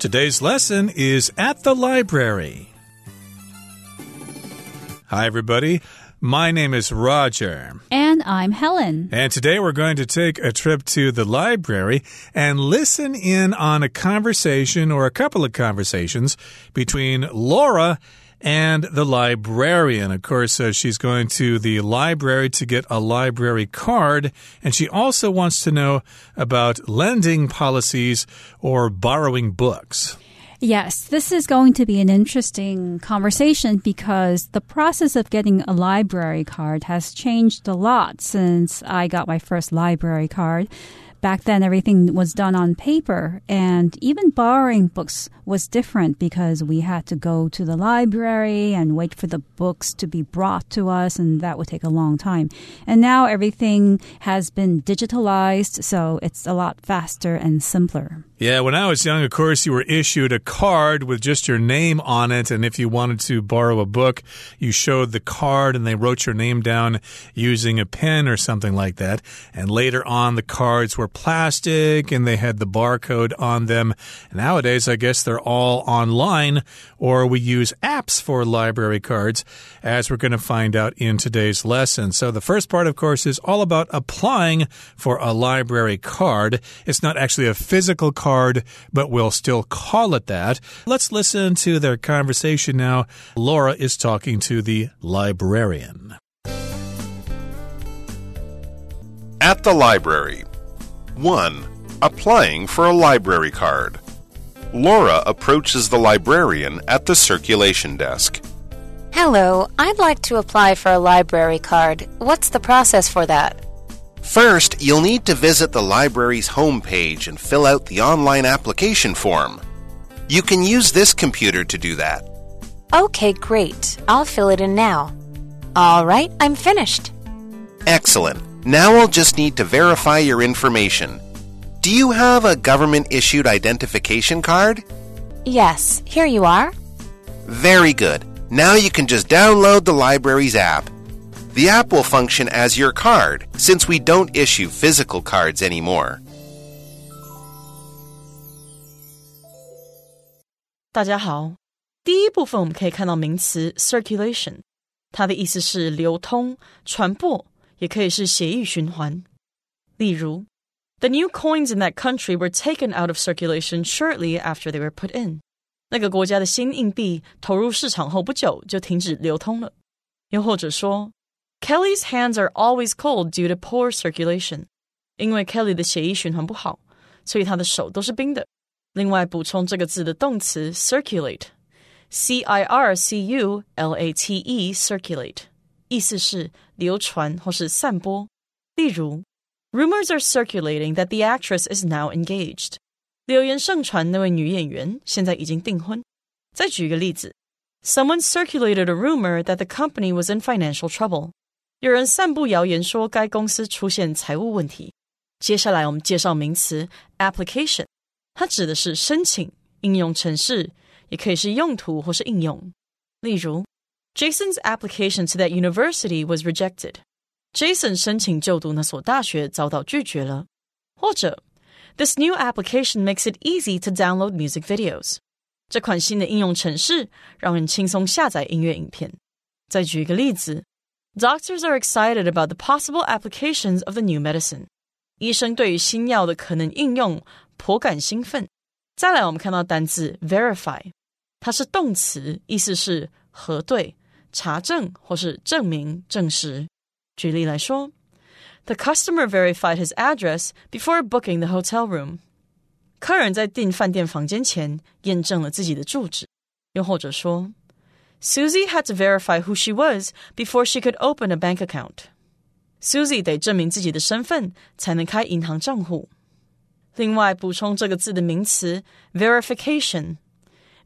Today's lesson is at the library. Hi, everybody. My name is Roger. And I'm Helen. And today we're going to take a trip to the library and listen in on a conversation or a couple of conversations between Laura and the librarian. Of course, uh, she's going to the library to get a library card, and she also wants to know about lending policies or borrowing books. Yes, this is going to be an interesting conversation because the process of getting a library card has changed a lot since I got my first library card. Back then, everything was done on paper, and even borrowing books was different because we had to go to the library and wait for the books to be brought to us, and that would take a long time. And now everything has been digitalized, so it's a lot faster and simpler. Yeah, when I was young, of course, you were issued a card with just your name on it. And if you wanted to borrow a book, you showed the card and they wrote your name down using a pen or something like that. And later on, the cards were plastic and they had the barcode on them. Nowadays, I guess they're all online or we use apps for library cards, as we're going to find out in today's lesson. So the first part, of course, is all about applying for a library card. It's not actually a physical card but we'll still call it that. Let's listen to their conversation now. Laura is talking to the librarian. At the library. 1. Applying for a library card. Laura approaches the librarian at the circulation desk. Hello, I'd like to apply for a library card. What's the process for that? First, you'll need to visit the library's homepage and fill out the online application form. You can use this computer to do that. Okay, great. I'll fill it in now. All right, I'm finished. Excellent. Now I'll just need to verify your information. Do you have a government issued identification card? Yes, here you are. Very good. Now you can just download the library's app. The app will function as your card since we don't issue physical cards anymore. 大家好，第一部分我们可以看到名词 circulation，它的意思是流通、传播， 也可以是血液循环。例如，The new coins in that country were taken out of circulation shortly after they were put in。那个国家的新硬币投入市场后不久就停止流通了。又或者说 Kelly's hands are always cold due to poor circulation。因为 Kelly 的血液循环不好，所以他的手都是冰的。另外，补充这个字的动词 circulate，c i r c u l a t e，circulate， 意思是流传或是散播。例如，Rumors are circulating that the actress is now engaged。流言盛传那位女演员现在已经订婚。再举一个例子，Someone circulated a rumor that the company was in financial trouble。有人散布谣言说该公司出现财务问题。接下来我们介绍名词 application，它指的是申请、应用程式，也可以是用途或是应用。例如 ，Jason's application to that university was rejected。Jason 申请就读那所大学遭到拒绝了。或者，This new application makes it easy to download music videos。这款新的应用程式让人轻松下载音乐影片。再举一个例子。Doctors are excited about the possible applications of the new medicine. 医生对于新药的可能应用颇感兴奋。再来，我们看到单字 verify，它是动词，意思是核对、 查证或是证明、证实。举例来说，The customer verified his address before booking the hotel room. 客人在订饭店房间前验证了自己的住址。又或者说。Susie had to verify who she was before she could open a bank account. Susie 得证明自己的身份才能开银行账户。另外，补充这个字的名词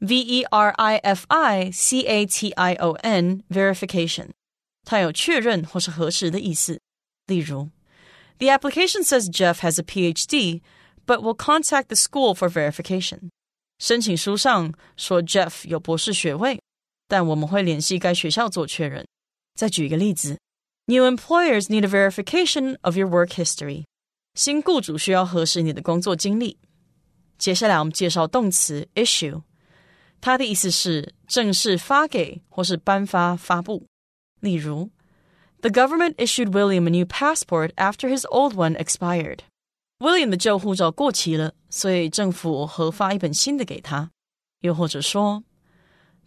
verification，v e r i f i c a t i o n，verification，它有确认或是核实的意思。例如，The application says Jeff has a PhD, but will contact the school for verification。申请书上说 Jeff 有博士学位。但我们会联系该学校做确认。再举一个例子：New employers need a verification of your work history。新雇主需要核实你的工作经历。 接下来我们介绍动词 issue， 它的意思是正式发给或是颁发、发布。例如，The government issued William a new passport after his old one expired. William 的旧护照过期了，所以政府核发一本新的给他。又或者说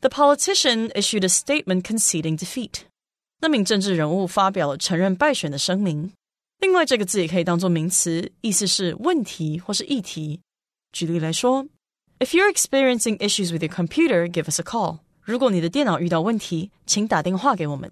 ，The politician issued a statement conceding defeat. 那名政治人物发表了承认败选的声明。另外，这个字也可以当做名词，意思是问题或是议题。举例来说 ，If you're experiencing issues with your computer, give us a call. 如果你的电脑遇到问题，请打电话给我们。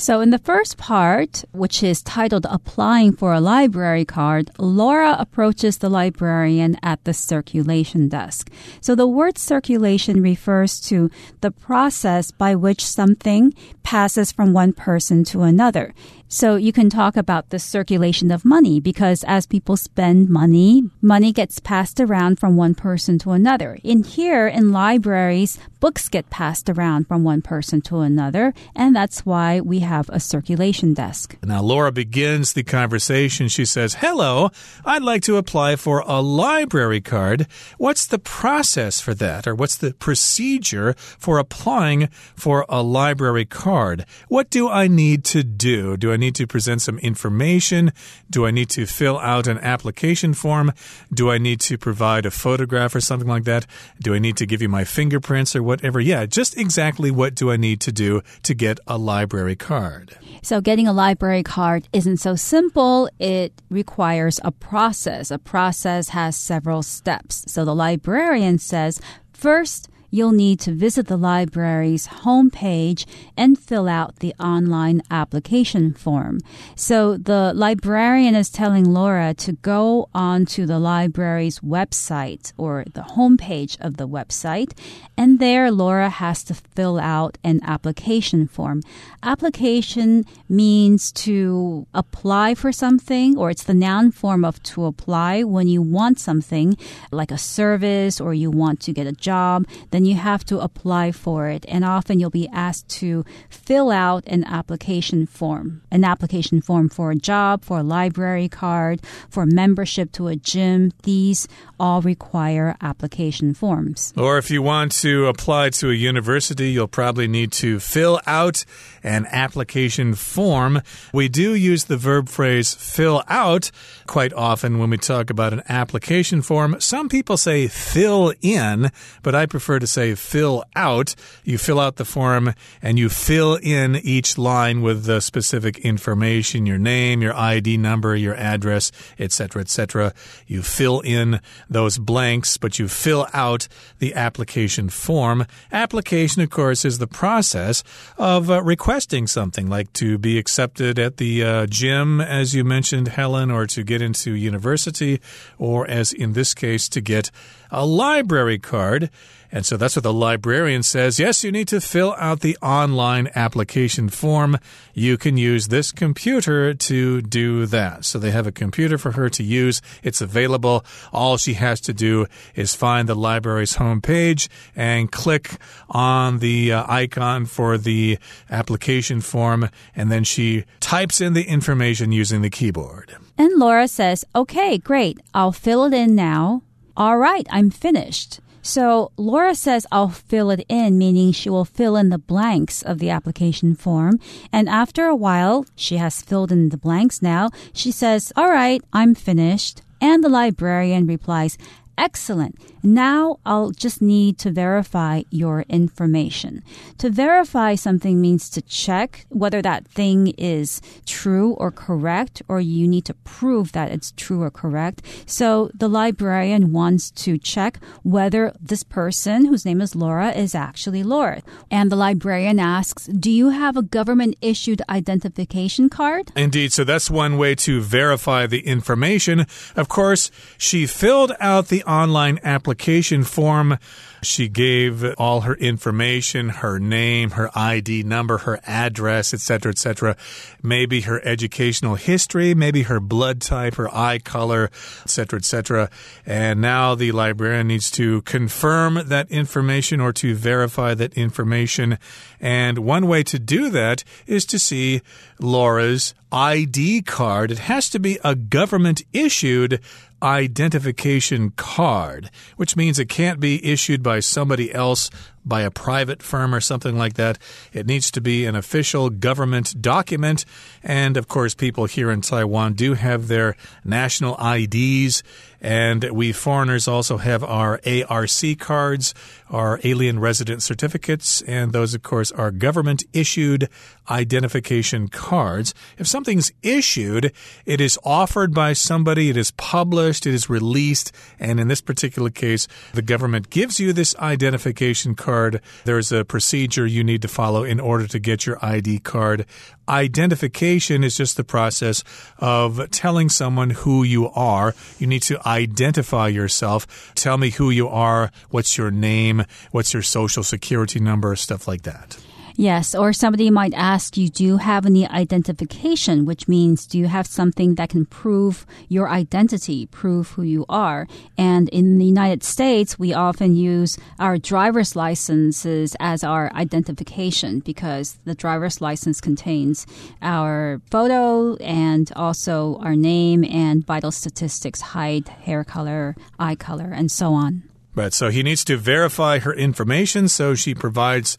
So, in the first part, which is titled Applying for a Library Card, Laura approaches the librarian at the circulation desk. So, the word circulation refers to the process by which something passes from one person to another. So you can talk about the circulation of money because as people spend money, money gets passed around from one person to another. In here, in libraries, books get passed around from one person to another, and that's why we have a circulation desk. Now, Laura begins the conversation. She says, Hello, I'd like to apply for a library card. What's the process for that? Or what's the procedure for applying for a library card? What do I need to do? Do I need to present some information? Do I need to fill out an application form? Do I need to provide a photograph or something like that? Do I need to give you my fingerprints or whatever? Yeah, just exactly what do I need to do to get a library card? So, getting a library card isn't so simple. It requires a process. A process has several steps. So, the librarian says, first, you'll need to visit the library's homepage and fill out the online application form. So the librarian is telling Laura to go onto the library's website or the homepage of the website, and there Laura has to fill out an application form. Application means to apply for something, or it's the noun form of to apply when you want something like a service or you want to get a job. Then then you have to apply for it. And often you'll be asked to fill out an application form, an application form for a job, for a library card, for membership to a gym. These all require application forms. Or if you want to apply to a university, you'll probably need to fill out an application form. We do use the verb phrase fill out quite often when we talk about an application form. Some people say fill in, but I prefer to say fill out. You fill out the form and you fill in each line with the specific information, your name, your ID number, your address, etc., etc. You fill in those blanks, but you fill out the application form. Application, of course, is the process of uh, requesting something like to be accepted at the uh, gym, as you mentioned, Helen, or to get into university, or as in this case, to get a library card. And so that's what the librarian says. Yes, you need to fill out the online application form. You can use this computer to do that. So they have a computer for her to use. It's available. All she has to do is find the library's homepage and click on the uh, icon for the application form. And then she types in the information using the keyboard. And Laura says, okay, great. I'll fill it in now. All right, I'm finished. So Laura says I'll fill it in, meaning she will fill in the blanks of the application form. And after a while, she has filled in the blanks now. She says, All right, I'm finished. And the librarian replies, Excellent. Now I'll just need to verify your information. To verify something means to check whether that thing is true or correct, or you need to prove that it's true or correct. So the librarian wants to check whether this person, whose name is Laura, is actually Laura. And the librarian asks, Do you have a government issued identification card? Indeed. So that's one way to verify the information. Of course, she filled out the online application application form. She gave all her information, her name, her ID number, her address, etc., etc. Maybe her educational history, maybe her blood type, her eye color, etc., etc. And now the librarian needs to confirm that information or to verify that information. And one way to do that is to see Laura's ID card. It has to be a government issued identification card, which means it can't be issued by somebody else by a private firm or something like that. It needs to be an official government document. And of course, people here in Taiwan do have their national IDs. And we foreigners also have our ARC cards, our alien resident certificates, and those, of course, are government issued identification cards. If something's issued, it is offered by somebody, it is published, it is released, and in this particular case, the government gives you this identification card there's a procedure you need to follow in order to get your ID card. Identification is just the process of telling someone who you are. You need to identify yourself. Tell me who you are, what's your name, what's your social security number, stuff like that. Yes, or somebody might ask you, do you have any identification, which means do you have something that can prove your identity, prove who you are? And in the United States, we often use our driver's licenses as our identification because the driver's license contains our photo and also our name and vital statistics, height, hair color, eye color, and so on. Right, so he needs to verify her information, so she provides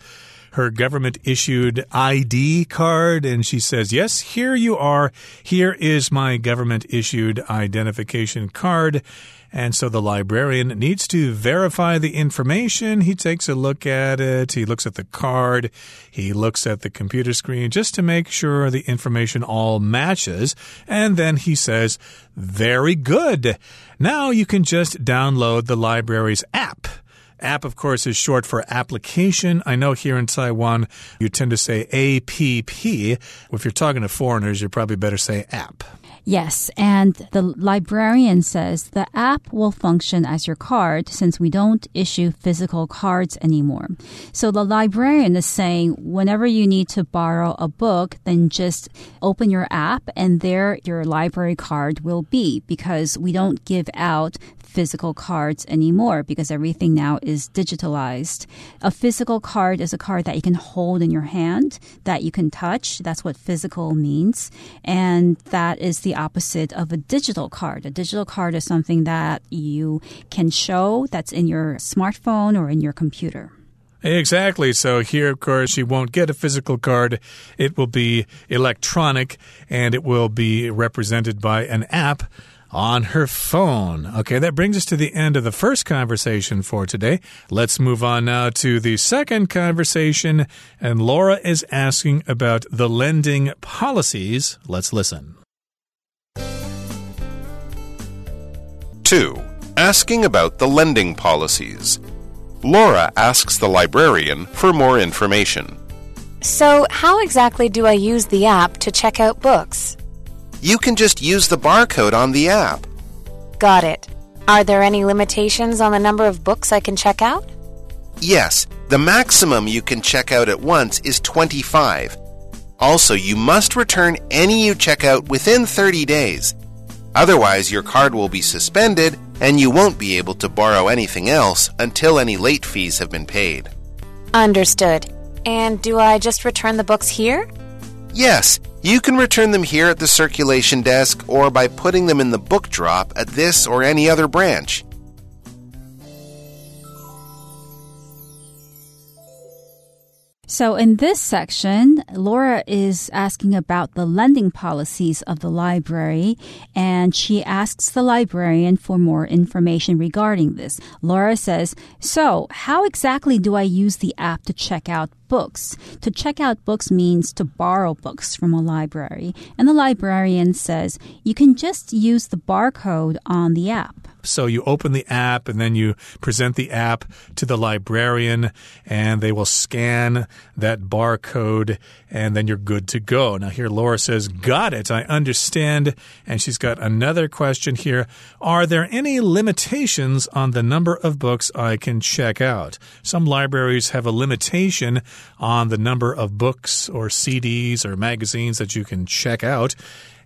her government issued ID card and she says, Yes, here you are. Here is my government issued identification card. And so the librarian needs to verify the information. He takes a look at it. He looks at the card. He looks at the computer screen just to make sure the information all matches. And then he says, Very good. Now you can just download the library's app. App, of course, is short for application. I know here in Taiwan, you tend to say APP. If you're talking to foreigners, you probably better say app. Yes, and the librarian says the app will function as your card since we don't issue physical cards anymore. So the librarian is saying whenever you need to borrow a book, then just open your app and there your library card will be because we don't give out physical cards anymore because everything now is digitalized. A physical card is a card that you can hold in your hand, that you can touch. That's what physical means. And that is the opposite of a digital card. A digital card is something that you can show that's in your smartphone or in your computer. Exactly. So here, of course, you won't get a physical card. It will be electronic and it will be represented by an app on her phone. Okay, that brings us to the end of the first conversation for today. Let's move on now to the second conversation. And Laura is asking about the lending policies. Let's listen. 2. Asking about the lending policies. Laura asks the librarian for more information. So, how exactly do I use the app to check out books? You can just use the barcode on the app. Got it. Are there any limitations on the number of books I can check out? Yes, the maximum you can check out at once is 25. Also, you must return any you check out within 30 days. Otherwise, your card will be suspended and you won't be able to borrow anything else until any late fees have been paid. Understood. And do I just return the books here? Yes, you can return them here at the circulation desk or by putting them in the book drop at this or any other branch. So, in this section, Laura is asking about the lending policies of the library, and she asks the librarian for more information regarding this. Laura says, So, how exactly do I use the app to check out books? To check out books means to borrow books from a library, and the librarian says, You can just use the barcode on the app. So you open the app and then you present the app to the librarian and they will scan that barcode and then you're good to go. Now, here Laura says, Got it. I understand. And she's got another question here. Are there any limitations on the number of books I can check out? Some libraries have a limitation on the number of books or CDs or magazines that you can check out.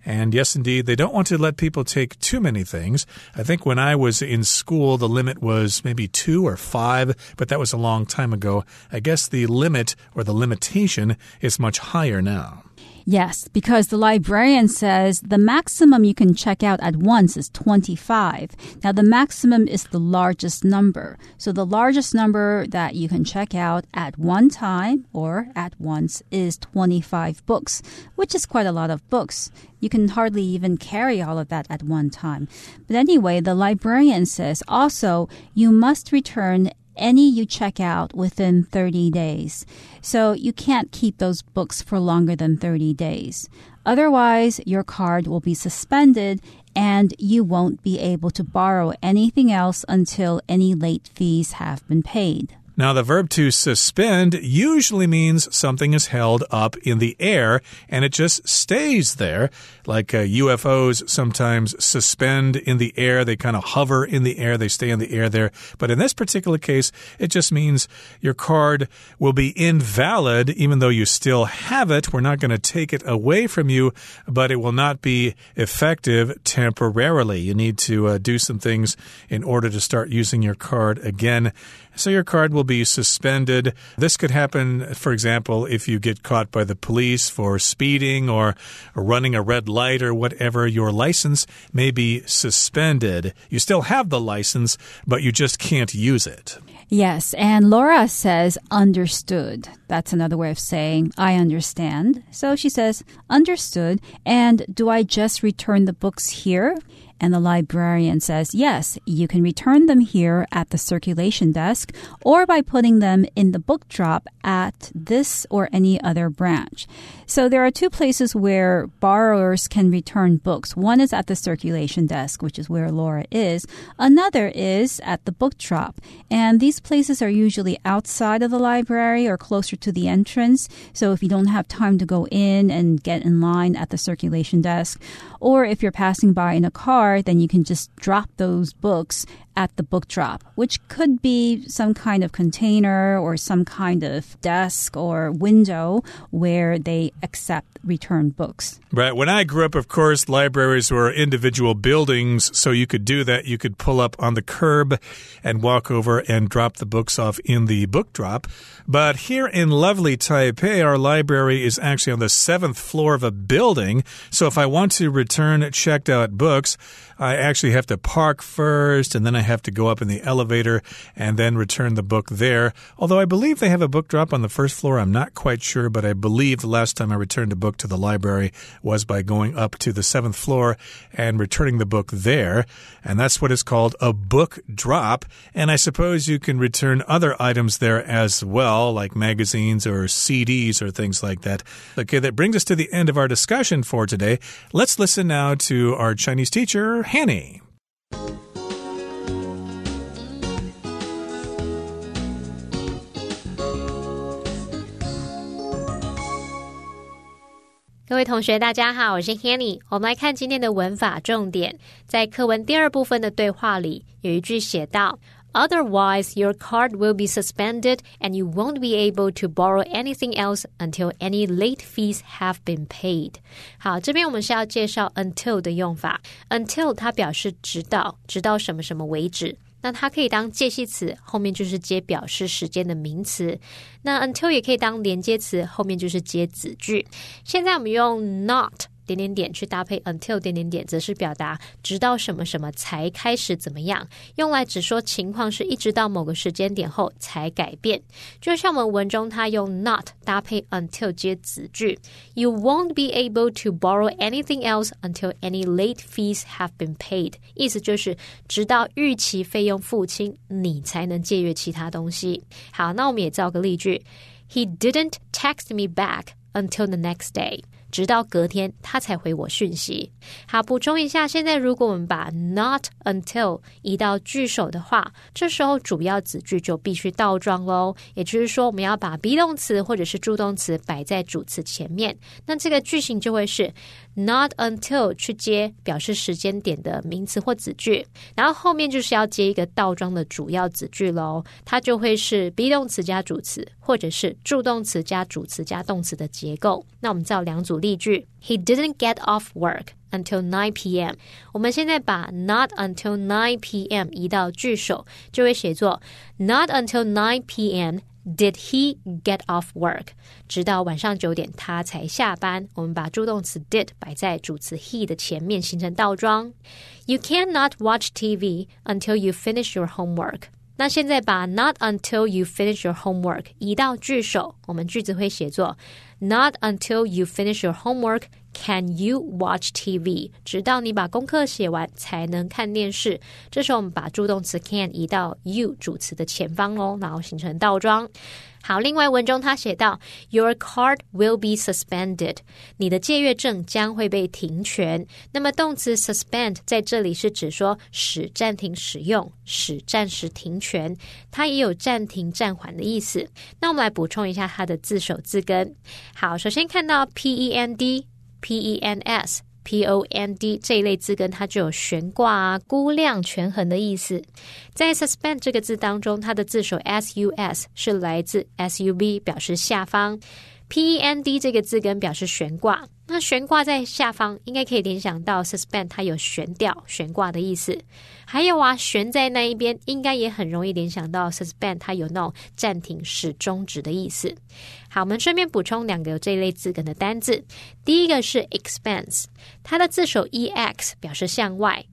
And yes, indeed, they don't want to let people take too many things. I think when I was in school, the limit was maybe two or five, but that was a long time ago. I guess the limit or the limitation is much higher now. Yes, because the librarian says the maximum you can check out at once is 25. Now, the maximum is the largest number. So, the largest number that you can check out at one time or at once is 25 books, which is quite a lot of books. You can hardly even carry all of that at one time. But anyway, the librarian says also you must return any you check out within 30 days. So you can't keep those books for longer than 30 days. Otherwise, your card will be suspended and you won't be able to borrow anything else until any late fees have been paid. Now, the verb to suspend usually means something is held up in the air and it just stays there. Like uh, UFOs sometimes suspend in the air, they kind of hover in the air, they stay in the air there. But in this particular case, it just means your card will be invalid even though you still have it. We're not going to take it away from you, but it will not be effective temporarily. You need to uh, do some things in order to start using your card again. So your card will be suspended. This could happen, for example, if you get caught by the police for speeding or running a red light or whatever. Your license may be suspended. You still have the license, but you just can't use it. Yes, and Laura says understood. That's another way of saying I understand. So she says understood. And do I just return the books here? And the librarian says, yes, you can return them here at the circulation desk or by putting them in the book drop at this or any other branch. So there are two places where borrowers can return books. One is at the circulation desk, which is where Laura is. Another is at the book drop. And these places are usually outside of the library or closer to the entrance. So if you don't have time to go in and get in line at the circulation desk, or if you're passing by in a car, then you can just drop those books at the book drop, which could be some kind of container or some kind of desk or window where they accept returned books. Right. When I grew up, of course, libraries were individual buildings, so you could do that. You could pull up on the curb and walk over and drop the books off in the book drop. But here in lovely Taipei, our library is actually on the seventh floor of a building. So if I want to return checked out books, I actually have to park first and then I have to go up in the elevator and then return the book there. Although I believe they have a book drop on the first floor. I'm not quite sure, but I believe the last time I returned a book to the library was by going up to the seventh floor and returning the book there. And that's what is called a book drop. And I suppose you can return other items there as well, like magazines or CDs or things like that. Okay, that brings us to the end of our discussion for today. Let's listen now to our Chinese teacher, Hanny. 各位同学，大家好，我是 Hanny。我们来看今天的文法重点，在课文第二部分的对话里，有一句写道 ：“Otherwise, your card will be suspended, and you won't be able to borrow anything else until any late fees have been paid。”好，这边我们是要介绍 until 的用法。until 它表示直到，直到什么什么为止。那它可以当介系词，后面就是接表示时间的名词。那 until 也可以当连接词，后面就是接子句。现在我们用 not。 点点点去搭配 until 点点点，则是表达直到什么什么才开始怎么样，用来只说情况是一直到某个时间点后才改变。就像我们文中它用 not 搭配 until 接子句，You won't be able to borrow anything else until any late fees have been paid。意思就是直到逾期费用付清，你才能借阅其他东西。好，那我们也造个例句：He didn't text me back until the next day。直到隔天他才回我讯息。好，补充一下，现在如果我们把 not until 移到句首的话，这时候主要子句就必须倒装喽。也就是说，我们要把 be 动词或者是助动词摆在主词前面，那这个句型就会是 not until 去接表示时间点的名词或子句，然后后面就是要接一个倒装的主要子句喽。它就会是 be 动词加主词，或者是助动词加主词加动词的结构。那我们造两组例句：He didn't get off work until 9 p.m. 我们现在把 not until 9 p.m. 移到句首，就会写作 Not until 9 p.m. Did he get off work？直到晚上九点他才下班。我们把助动词 did 摆在主词 he 的前面，形成倒装。You cannot watch TV until you finish your homework。那现在把 not until you finish your homework 移到句首，我们句子会写作 Not until you finish your homework can you watch TV。直到你把功课写完才能看电视。这时候我们把助动词 can 移到 you 主词的前方喽，然后形成倒装。好，另外文中他写到，Your card will be suspended，你的借阅证将会被停权。那么动词 suspend 在这里是指说使暂停使用，使暂时停权，它也有暂停暂缓的意思。那我们来补充一下它的字首字根。好，首先看到 p e n d p e n s。P O N D 这一类字根，它就有悬挂啊、估量、权衡的意思。在 suspend 这个字当中，它的字首 S U S 是来自 S U B，表示下方。P E N D 这个字根表示悬挂。那悬挂在下方，应该可以联想到 suspend，它有悬吊、悬挂的意思。还有啊，悬在那一边，应该也很容易联想到 suspend，它有那种暂停、始终止的意思。好，我们顺便补充两个有这一类字根的单字。第一个是 expense，它的字首 e x 表示向外。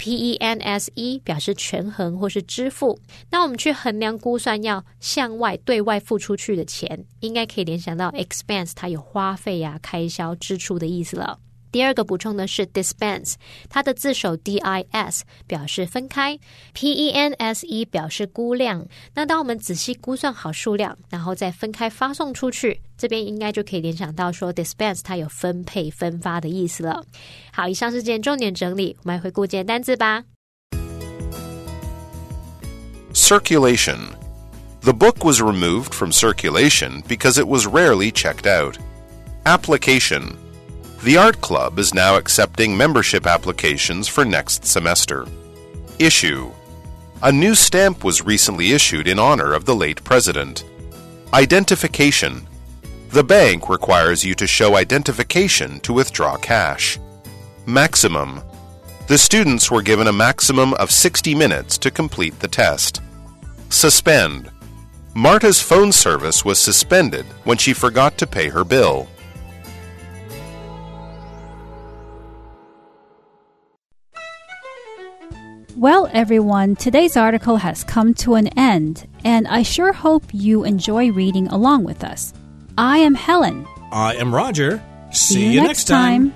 P E N S E 表示权衡或是支付，那我们去衡量估算要向外对外付出去的钱，应该可以联想到 expense，它有花费呀、开销、支出的意思了。第二个补充的是 dispense，它的字首 D I S 表示分开，P E N S E 表示估量。那当我们仔细估算好数量，然后再分开发送出去，这边应该就可以联想到说 dispense 它有分配分发的意思了。好，以上是今天重点整理，我们来回顾今天单字吧。Circulation. The book was removed from circulation because it was rarely checked out. Application. The art club is now accepting membership applications for next semester. Issue A new stamp was recently issued in honor of the late president. Identification The bank requires you to show identification to withdraw cash. Maximum The students were given a maximum of 60 minutes to complete the test. Suspend Marta's phone service was suspended when she forgot to pay her bill. Well, everyone, today's article has come to an end, and I sure hope you enjoy reading along with us. I am Helen. I am Roger. See, you next time.